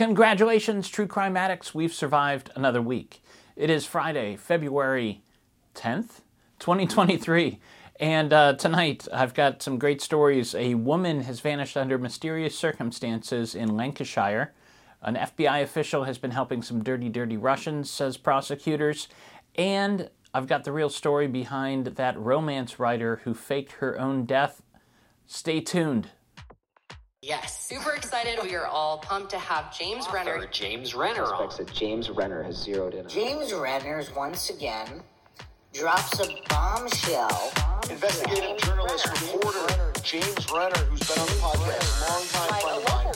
Congratulations, true crime addicts. We've survived another week. It is Friday, February 10th, 2023. And uh, tonight, I've got some great stories. A woman has vanished under mysterious circumstances in Lancashire. An FBI official has been helping some dirty, dirty Russians, says prosecutors. And I've got the real story behind that romance writer who faked her own death. Stay tuned. Yes, super excited. We are all pumped to have James Renner. James Renner on. suspects that James Renner has zeroed in on. James Renner's once again drops a bombshell. Investigative journalist, reporter James Renner, who's been on the podcast, longtime friend of mine.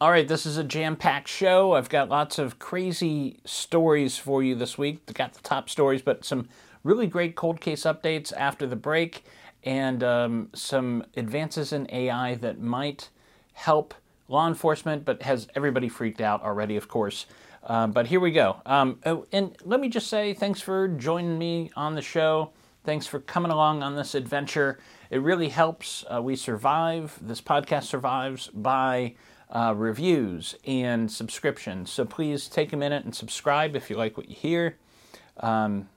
All right, this is a jam packed show. I've got lots of crazy stories for you this week. Got the top stories, but some really great cold case updates after the break and um, some advances in AI that might help law enforcement, but has everybody freaked out already, of course. Um, but here we go. Um, oh, and let me just say thanks for joining me on the show. Thanks for coming along on this adventure. It really helps. Uh, we survive. This podcast survives by uh, reviews and subscriptions. So please take a minute and subscribe if you like what you hear. Um,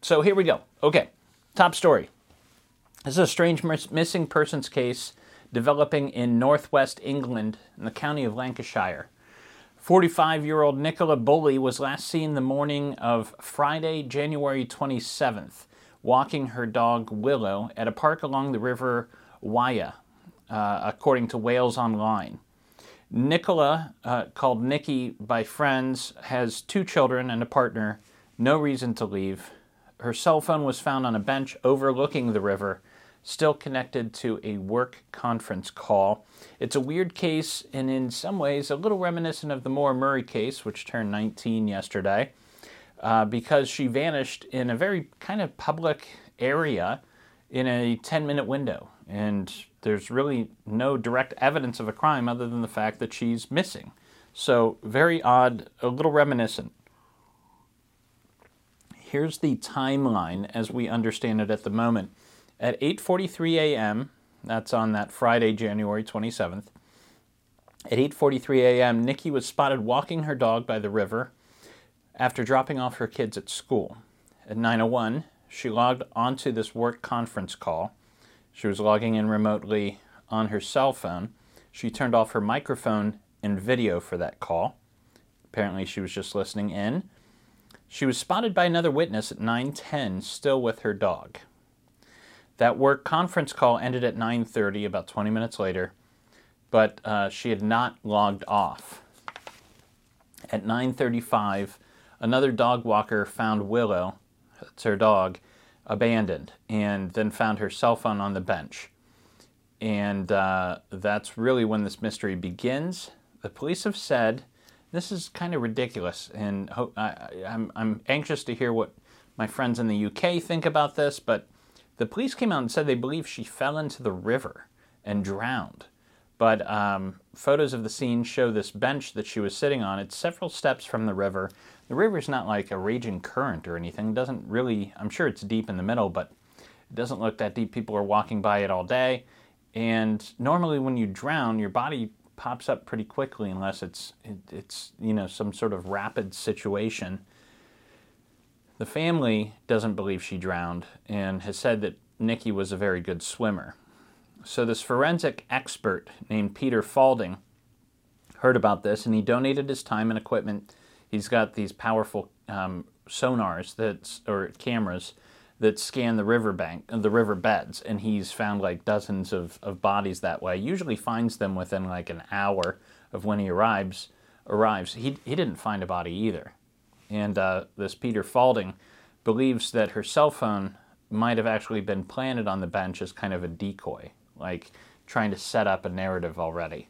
so here we go. Okay, top story. This is a strange mis- missing persons case developing in northwest England in the county of Lancashire. 45 year old Nicola Bulley was last seen the morning of Friday, January 27th, walking her dog Willow at a park along the river Wyre, uh, according to Wales Online. Nicola, uh, called Nikki by friends, has two children and a partner, no reason to leave. Her cell phone was found on a bench overlooking the river, still connected to a work conference call. It's a weird case and, in some ways, a little reminiscent of the Maura Murray case, which turned 19 yesterday, uh, because she vanished in a very kind of public area in a 10 minute window. And there's really no direct evidence of a crime other than the fact that she's missing. So, very odd, a little reminiscent. Here's the timeline as we understand it at the moment. At 8:43 a.m., that's on that Friday, January 27th. At 8:43 a.m., Nikki was spotted walking her dog by the river after dropping off her kids at school. At 9:01, she logged onto this work conference call. She was logging in remotely on her cell phone. She turned off her microphone and video for that call. Apparently, she was just listening in. She was spotted by another witness at 9:10, still with her dog. That work conference call ended at 9:30, about 20 minutes later, but uh, she had not logged off. At 9:35, another dog walker found Willow, that's her dog, abandoned, and then found her cell phone on the bench. And uh, that's really when this mystery begins. The police have said this is kind of ridiculous, and ho- I, I'm, I'm anxious to hear what my friends in the UK think about this, but the police came out and said they believe she fell into the river and drowned. But um, photos of the scene show this bench that she was sitting on. It's several steps from the river. The river's not like a raging current or anything. It doesn't really, I'm sure it's deep in the middle, but it doesn't look that deep. People are walking by it all day. And normally when you drown, your body pops up pretty quickly unless it's, it, it's, you know, some sort of rapid situation. The family doesn't believe she drowned and has said that Nikki was a very good swimmer. So, this forensic expert named Peter Falding heard about this and he donated his time and equipment. He's got these powerful um, sonars that or cameras that scan the riverbank, the river beds, and he's found like dozens of, of bodies that way. Usually finds them within like an hour of when he arrives. Arrives. He he didn't find a body either, and uh, this Peter Falding believes that her cell phone might have actually been planted on the bench as kind of a decoy, like trying to set up a narrative already.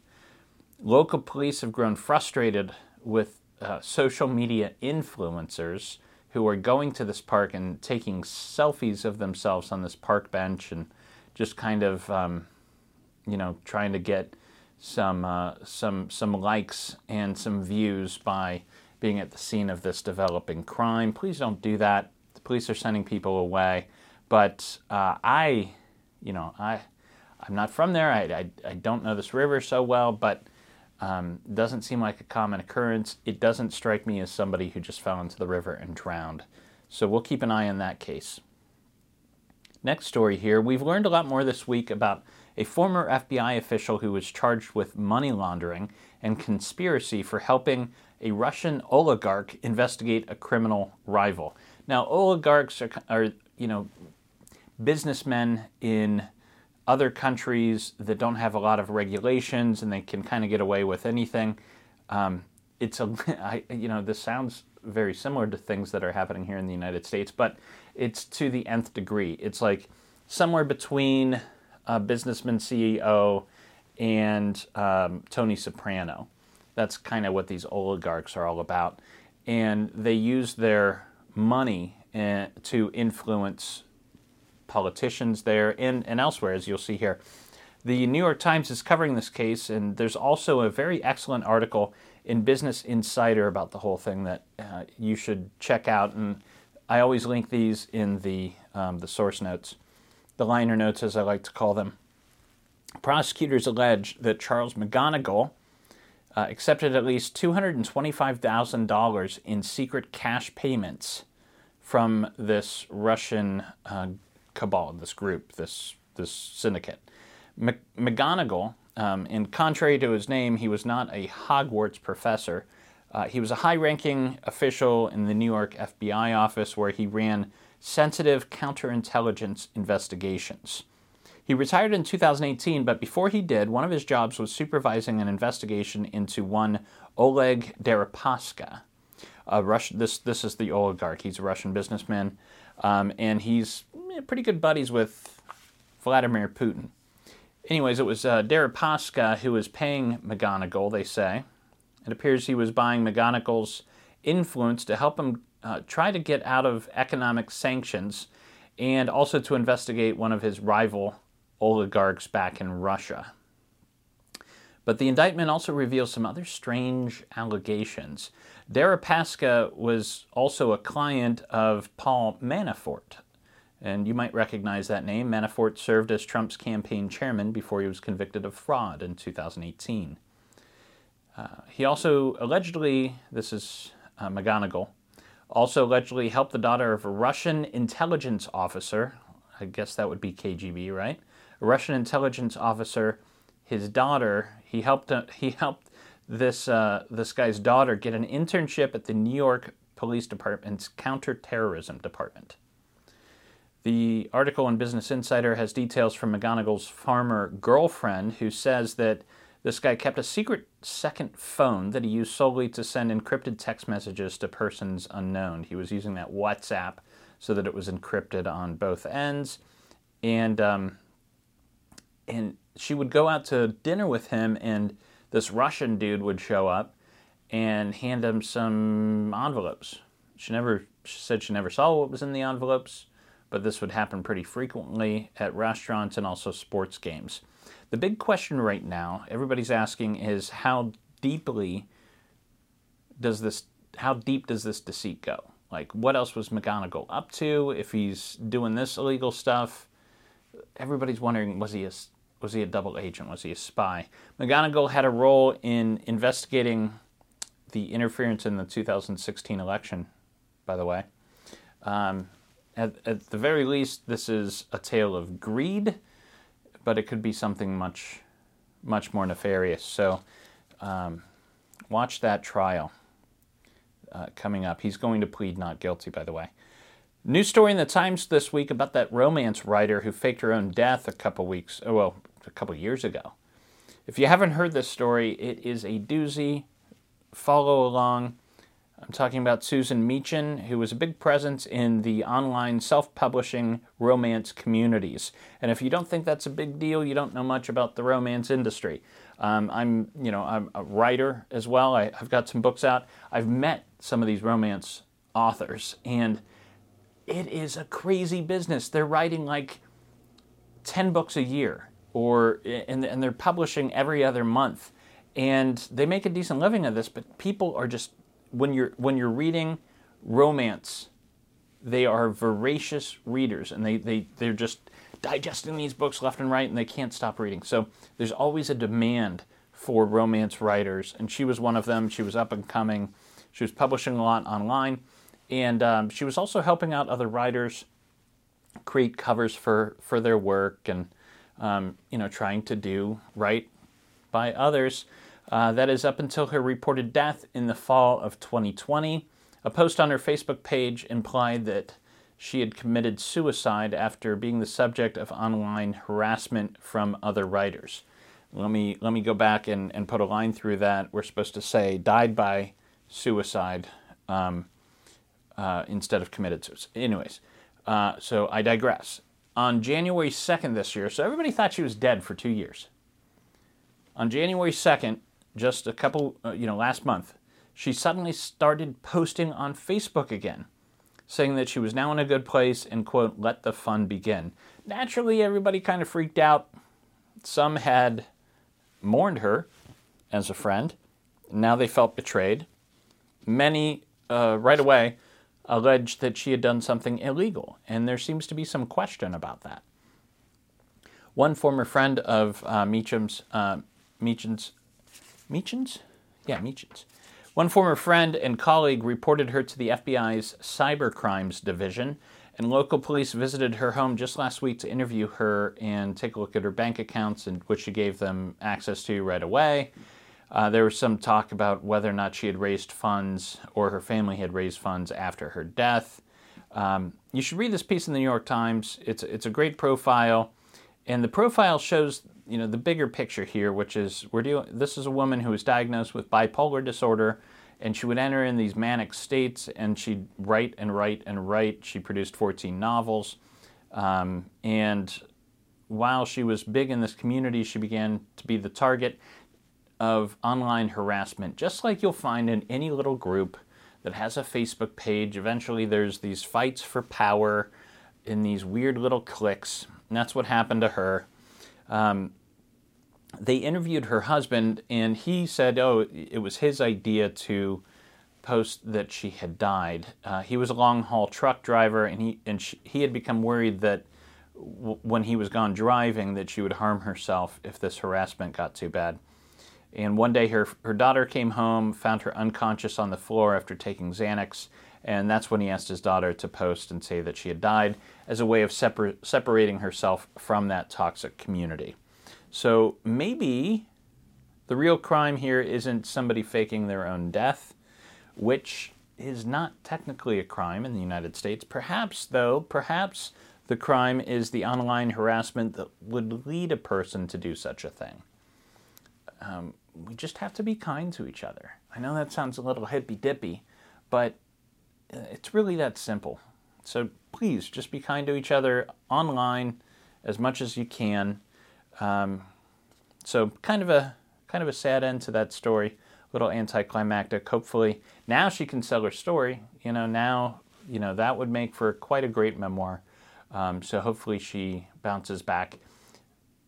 Local police have grown frustrated with uh, social media influencers who are going to this park and taking selfies of themselves on this park bench and just kind of, um, you know, trying to get some uh, some some likes and some views by being at the scene of this developing crime. Please don't do that. The police are sending people away, but uh, I, you know, I I'm not from there. I, I I don't know this river so well, but um, doesn't seem like a common occurrence. It doesn't strike me as somebody who just fell into the river and drowned. So we'll keep an eye on that case. Next story here. We've learned a lot more this week about a former FBI official who was charged with money laundering and conspiracy for helping a Russian oligarch investigate a criminal rival. Now, oligarchs are, are you know, businessmen in other countries that don't have a lot of regulations and they can kind of get away with anything. Um, it's a, I, you know, this sounds very similar to things that are happening here in the United States, but it's to the nth degree. It's like somewhere between a businessman CEO and um, Tony Soprano. That's kind of what these oligarchs are all about. And they use their money uh, to influence politicians there and, and elsewhere, as you'll see here. The New York Times is covering this case, and there's also a very excellent article in Business Insider about the whole thing that uh, you should check out. And I always link these in the, um, the source notes, the liner notes, as I like to call them. Prosecutors allege that Charles McGonigal uh, accepted at least $225,000 in secret cash payments from this Russian uh, cabal, this group, this this syndicate. McGonigal, um, and contrary to his name, he was not a Hogwarts professor. Uh, he was a high-ranking official in the New York FBI office, where he ran sensitive counterintelligence investigations. He retired in 2018, but before he did, one of his jobs was supervising an investigation into one Oleg Deripaska. Russian, this, this is the oligarch. He's a Russian businessman, um, and he's pretty good buddies with Vladimir Putin. Anyways, it was uh, Deripaska who was paying McGonigal, they say. It appears he was buying McGonigal's influence to help him uh, try to get out of economic sanctions and also to investigate one of his rival oligarchs back in Russia. But the indictment also reveals some other strange allegations. Deripaska was also a client of Paul Manafort, and you might recognize that name. Manafort served as Trump's campaign chairman before he was convicted of fraud in 2018. Uh, he also allegedly, this is uh, McGonigal, also allegedly helped the daughter of a Russian intelligence officer, I guess that would be KGB, right? A Russian intelligence officer, his daughter, he helped, uh, he helped this, uh, this guy's daughter get an internship at the New York Police Department's counterterrorism department. The article in Business Insider has details from McGonigal's former girlfriend who says that this guy kept a secret second phone that he used solely to send encrypted text messages to persons unknown. He was using that WhatsApp so that it was encrypted on both ends. And, um, and she would go out to dinner with him, and this Russian dude would show up and hand him some envelopes. She never she said she never saw what was in the envelopes but this would happen pretty frequently at restaurants and also sports games. The big question right now, everybody's asking, is how deeply does this how deep does this deceit go? Like what else was McGonigal up to if he's doing this illegal stuff? Everybody's wondering was he a was he a double agent? Was he a spy? McGonigal had a role in investigating the interference in the 2016 election, by the way. Um, at, at the very least, this is a tale of greed, but it could be something much, much more nefarious. So, um, watch that trial uh, coming up. He's going to plead not guilty, by the way. New story in the Times this week about that romance writer who faked her own death a couple weeks, oh, well, a couple years ago. If you haven't heard this story, it is a doozy. Follow along. I'm talking about Susan Meachen, who was a big presence in the online self publishing romance communities. And if you don't think that's a big deal, you don't know much about the romance industry. Um, I'm, you know, I'm a writer as well. I, I've got some books out. I've met some of these romance authors, and it is a crazy business. They're writing like 10 books a year, or and, and they're publishing every other month. And they make a decent living of this, but people are just when you're when you're reading romance, they are voracious readers and they, they, they're just digesting these books left and right and they can't stop reading. So there's always a demand for romance writers, and she was one of them. She was up and coming. She was publishing a lot online, and um, she was also helping out other writers create covers for, for their work and um, you know trying to do right by others. Uh, that is up until her reported death in the fall of 2020. A post on her Facebook page implied that she had committed suicide after being the subject of online harassment from other writers. Let me let me go back and, and put a line through that. We're supposed to say died by suicide um, uh, instead of committed suicide. Anyways, uh, so I digress. On January 2nd this year, so everybody thought she was dead for two years. On January 2nd, just a couple, uh, you know, last month, she suddenly started posting on Facebook again, saying that she was now in a good place and, quote, let the fun begin. Naturally, everybody kind of freaked out. Some had mourned her as a friend. Now they felt betrayed. Many, uh, right away, alleged that she had done something illegal, and there seems to be some question about that. One former friend of uh, Meacham's, uh, Meacham's Meachins? Yeah, Meachins. One former friend and colleague reported her to the FBI's Cyber Crimes Division, and local police visited her home just last week to interview her and take a look at her bank accounts, and which she gave them access to right away. Uh, there was some talk about whether or not she had raised funds or her family had raised funds after her death. Um, you should read this piece in the New York Times. It's it's a great profile, and the profile shows you know the bigger picture here, which is we're dealing. This is a woman who was diagnosed with bipolar disorder, and she would enter in these manic states, and she'd write and write and write. She produced 14 novels, um, and while she was big in this community, she began to be the target of online harassment, just like you'll find in any little group that has a Facebook page. Eventually, there's these fights for power in these weird little cliques, and that's what happened to her. Um, they interviewed her husband, and he said, "Oh, it was his idea to post that she had died." Uh, he was a long haul truck driver, and he and she, he had become worried that w- when he was gone driving, that she would harm herself if this harassment got too bad. And one day, her her daughter came home, found her unconscious on the floor after taking Xanax, and that's when he asked his daughter to post and say that she had died as a way of separ- separating herself from that toxic community. So maybe the real crime here isn't somebody faking their own death, which is not technically a crime in the United States. Perhaps, though, perhaps the crime is the online harassment that would lead a person to do such a thing. Um, we just have to be kind to each other. I know that sounds a little hippy dippy, but uh, it's really that simple. So please just be kind to each other online as much as you can. Um, so kind of a kind of a sad end to that story. A little anticlimactic. Hopefully now she can sell her story. You know now you know that would make for quite a great memoir. Um, so hopefully she bounces back.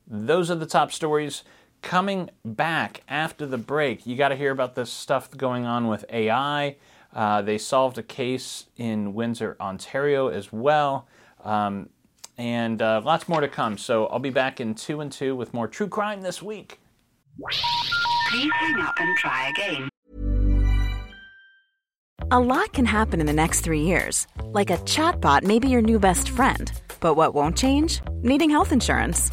Those are the top stories. Coming back after the break, you got to hear about this stuff going on with AI. Uh, they solved a case in Windsor, Ontario as well. Um, and uh, lots more to come. So I'll be back in two and two with more true crime this week. Please hang up and try again. A lot can happen in the next three years. Like a chatbot may be your new best friend. But what won't change? Needing health insurance.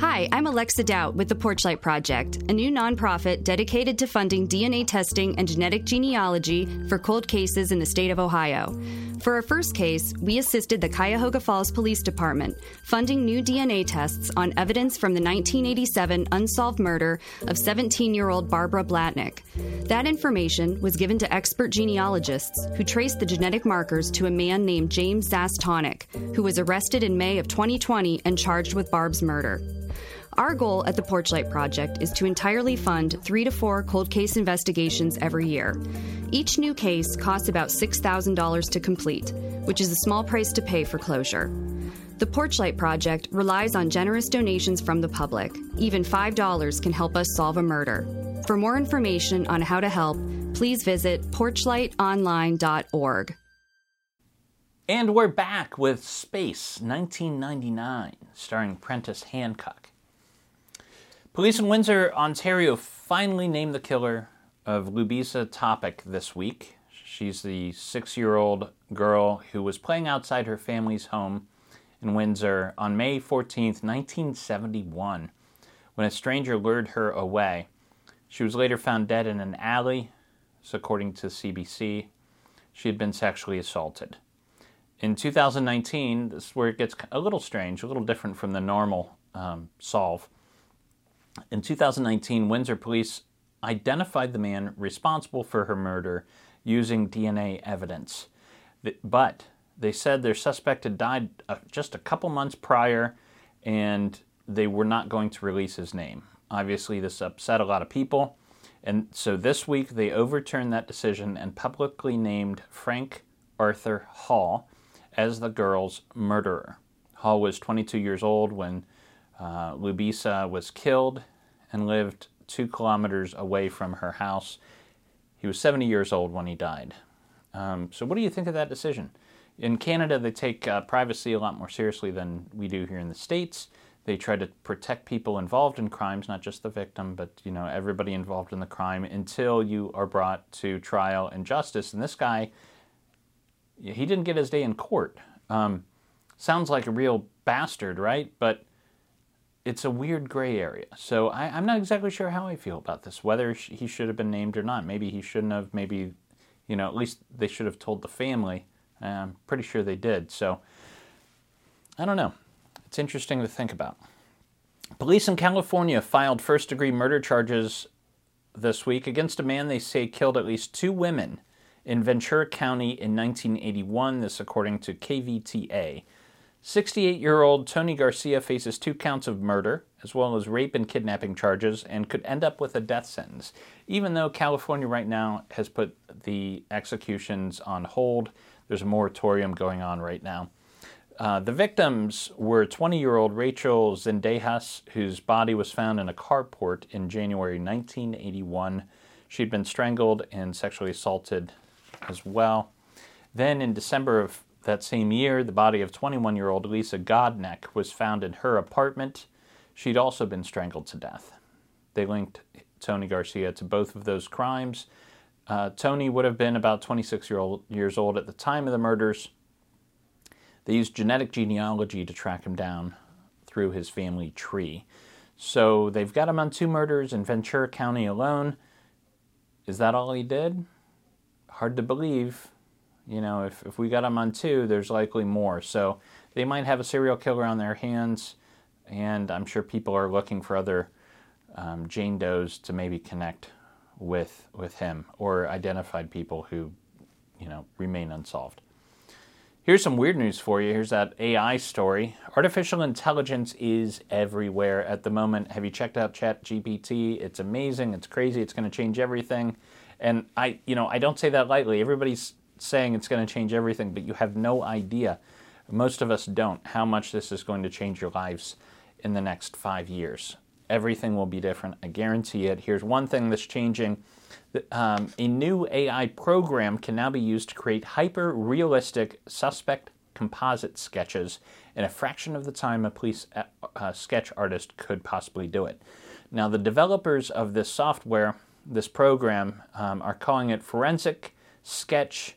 Hi, I'm Alexa Doubt with the Porchlight Project, a new nonprofit dedicated to funding DNA testing and genetic genealogy for cold cases in the state of Ohio. For our first case, we assisted the Cuyahoga Falls Police Department funding new DNA tests on evidence from the 1987 unsolved murder of 17 year old Barbara Blatnik. That information was given to expert genealogists who traced the genetic markers to a man named James Zastawnik, who was arrested in May of 2020 and charged with Barb's murder. Our goal at the Porchlight Project is to entirely fund three to four cold case investigations every year. Each new case costs about $6,000 to complete, which is a small price to pay for closure. The Porchlight Project relies on generous donations from the public. Even $5 can help us solve a murder. For more information on how to help, please visit porchlightonline.org. And we're back with Space 1999, starring Prentice Hancock. Police in Windsor, Ontario finally named the killer of Ljubica Topic this week. She's the six year old girl who was playing outside her family's home in Windsor on May 14, 1971, when a stranger lured her away. She was later found dead in an alley, according to CBC. She had been sexually assaulted. In 2019, this is where it gets a little strange, a little different from the normal um, solve. In 2019, Windsor police identified the man responsible for her murder using DNA evidence. But they said their suspect had died uh, just a couple months prior and they were not going to release his name. Obviously, this upset a lot of people. And so this week they overturned that decision and publicly named Frank Arthur Hall as the girl's murderer. Hall was 22 years old when uh, Ljubica was killed and lived two kilometers away from her house. He was 70 years old when he died. Um, so, what do you think of that decision? In Canada, they take uh, privacy a lot more seriously than we do here in the States. They try to protect people involved in crimes, not just the victim, but you know everybody involved in the crime until you are brought to trial and justice. And this guy, he didn't get his day in court. Um, sounds like a real bastard, right? But it's a weird gray area. So I, am not exactly sure how I feel about this, whether he should have been named or not. Maybe he shouldn't have. Maybe, you know, at least they should have told the family. I'm pretty sure they did. So I don't know. It's interesting to think about. Police in California filed first degree murder charges this week against a man they say killed at least two women in Ventura County in 1981, this according to KVTA. 68 year old Tony Garcia faces two counts of murder, as well as rape and kidnapping charges, and could end up with a death sentence, even though California right now has put the executions on hold. There's a moratorium going on right now. Uh, the victims were 20 year old Rachel Zendejas, whose body was found in a carport in January 1981. She'd been strangled and sexually assaulted as well. Then in December of that same year, the body of 21 year old Lisa Godneck was found in her apartment. She'd also been strangled to death. They linked Tony Garcia to both of those crimes. Uh, Tony would have been about 26 year old, years old at the time of the murders. They used genetic genealogy to track him down through his family tree. So they've got him on two murders in Ventura County alone. Is that all he did? Hard to believe. You know, if, if we got him on two, there's likely more. So they might have a serial killer on their hands, and I'm sure people are looking for other um, Jane Does to maybe connect with with him or identified people who, you know, remain unsolved. Here's some weird news for you. Here's that AI story. Artificial intelligence is everywhere at the moment. Have you checked out ChatGPT? It's amazing. It's crazy. It's going to change everything. And I, you know, I don't say that lightly. Everybody's saying it's going to change everything, but you have no idea. Most of us don't how much this is going to change your lives in the next five years. Everything will be different. I guarantee it. Here's one thing that's changing. Um, a new AI program can now be used to create hyper realistic suspect composite sketches in a fraction of the time a police uh, uh, sketch artist could possibly do it. Now, the developers of this software, this program, um, are calling it Forensic Sketch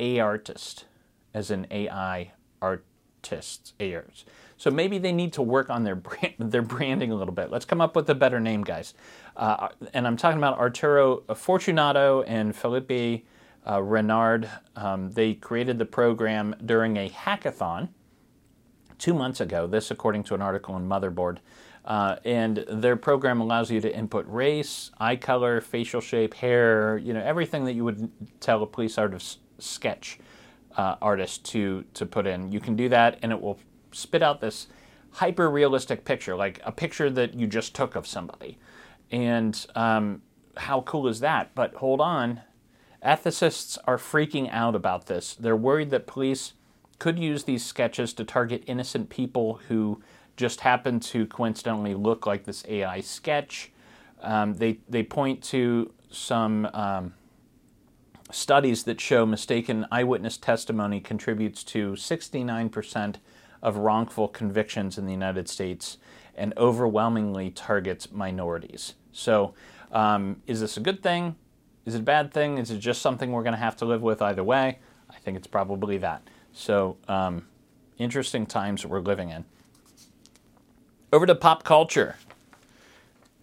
a artist as an AI artist. So maybe they need to work on their brand, their branding a little bit. Let's come up with a better name, guys. Uh, and I'm talking about Arturo Fortunato and Felipe uh, Renard. Um, they created the program during a hackathon two months ago. This, according to an article in Motherboard. Uh, and their program allows you to input race, eye color, facial shape, hair, you know, everything that you would tell a police sketch uh, artist to to put in. You can do that, and it will spit out this hyper realistic picture, like a picture that you just took of somebody. And um, how cool is that? But hold on, ethicists are freaking out about this. They're worried that police could use these sketches to target innocent people who just happen to coincidentally look like this AI sketch. Um, they they point to some um, studies that show mistaken eyewitness testimony contributes to 69% of wrongful convictions in the United States and overwhelmingly targets minorities. So, um, is this a good thing? Is it a bad thing? Is it just something we're going to have to live with either way? I think it's probably that. So, um, interesting times we're living in. Over to pop culture.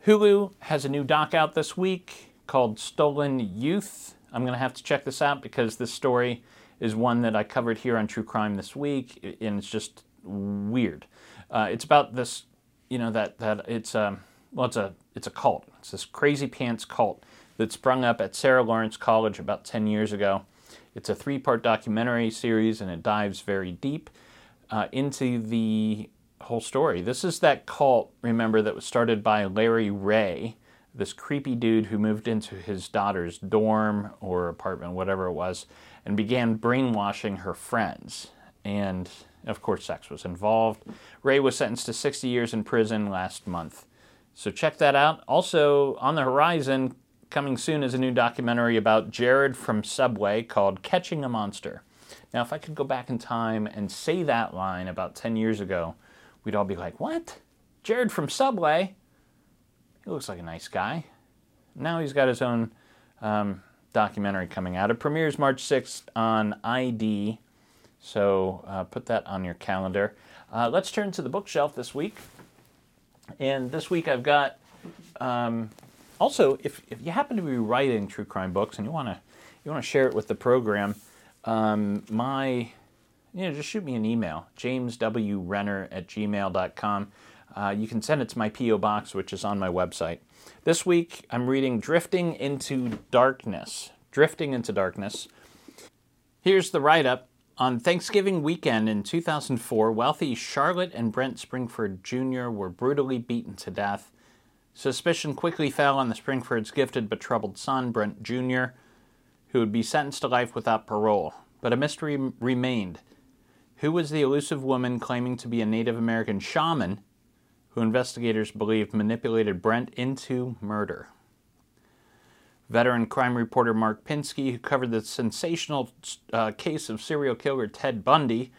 Hulu has a new doc out this week called Stolen Youth. I'm going to have to check this out because this story is one that I covered here on True Crime this week, and it's just weird. Uh, it's about this, you know, that that it's um, well, it's a it's a cult. It's this crazy pants cult that sprung up at Sarah Lawrence College about 10 years ago. It's a three-part documentary series, and it dives very deep uh, into the whole story. This is that cult, remember, that was started by Larry Ray this creepy dude who moved into his daughter's dorm or apartment, whatever it was, and began brainwashing her friends. And of course, sex was involved. Ray was sentenced to 60 years in prison last month. So check that out. Also, on the horizon, coming soon is a new documentary about Jared from Subway called Catching a Monster. Now, if I could go back in time and say that line about 10 years ago, we'd all be like, What? Jared from Subway? He looks like a nice guy. Now he's got his own um, documentary coming out. It premieres March 6th on ID, so uh, put that on your calendar. Uh, let's turn to the bookshelf this week. And this week I've got um, also, if, if you happen to be writing true crime books and you want to you want to share it with the program, um, my you know just shoot me an email, jameswrenner at gmail.com uh, you can send it to my P.O. Box, which is on my website. This week, I'm reading Drifting into Darkness. Drifting into Darkness. Here's the write up. On Thanksgiving weekend in 2004, wealthy Charlotte and Brent Springford Jr. were brutally beaten to death. Suspicion quickly fell on the Springfords' gifted but troubled son, Brent Jr., who would be sentenced to life without parole. But a mystery remained. Who was the elusive woman claiming to be a Native American shaman who investigators believe manipulated Brent into murder? Veteran crime reporter Mark Pinsky, who covered the sensational uh, case of serial killer Ted Bundy,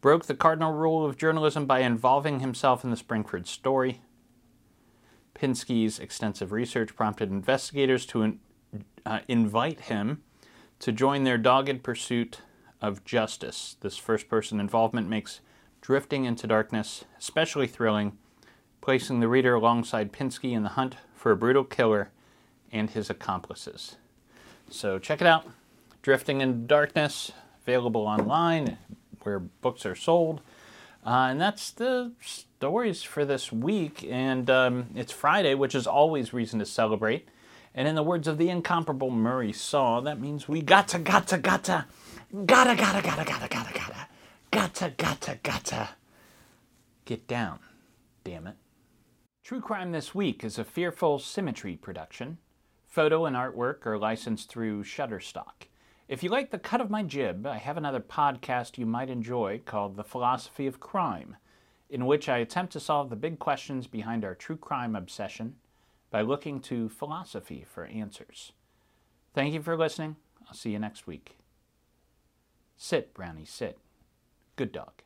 broke the cardinal rule of journalism by involving himself in the Springford story. Pinsky's extensive research prompted investigators to uh, invite him to join their dogged pursuit of justice. This first person involvement makes drifting into darkness especially thrilling, placing the reader alongside Pinsky in the hunt for a brutal killer and his accomplices. So check it out Drifting in Darkness, available online where books are sold. Uh, and that's the stories for this week. And um, it's Friday, which is always reason to celebrate. And in the words of the incomparable Murray Saw, that means we gotta, gotta, gotta, gotta, gotta, gotta, gotta, gotta, gotta, gotta, gotta, gotta get down. Damn it. True Crime This Week is a Fearful Symmetry production. Photo and artwork are licensed through Shutterstock. If you like the cut of my jib, I have another podcast you might enjoy called The Philosophy of Crime, in which I attempt to solve the big questions behind our true crime obsession by looking to philosophy for answers. Thank you for listening. I'll see you next week. Sit, Brownie, sit. Good dog.